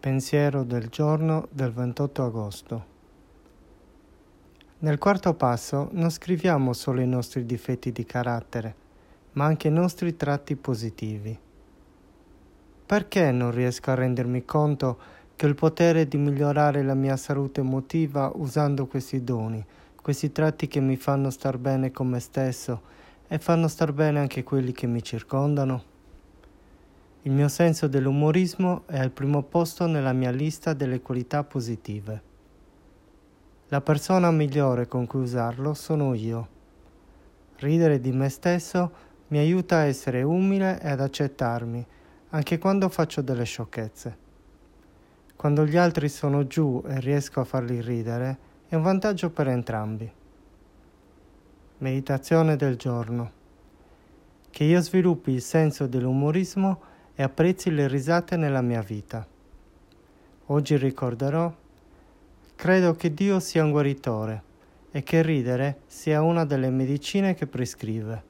Pensiero del giorno del 28 agosto. Nel quarto passo non scriviamo solo i nostri difetti di carattere, ma anche i nostri tratti positivi. Perché non riesco a rendermi conto che il potere di migliorare la mia salute emotiva usando questi doni, questi tratti che mi fanno star bene con me stesso e fanno star bene anche quelli che mi circondano? Il mio senso dell'umorismo è al primo posto nella mia lista delle qualità positive. La persona migliore con cui usarlo sono io. Ridere di me stesso mi aiuta a essere umile e ad accettarmi, anche quando faccio delle sciocchezze. Quando gli altri sono giù e riesco a farli ridere, è un vantaggio per entrambi. Meditazione del giorno. Che io sviluppi il senso dell'umorismo e apprezzi le risate nella mia vita. Oggi ricorderò, credo che Dio sia un guaritore e che ridere sia una delle medicine che prescrive.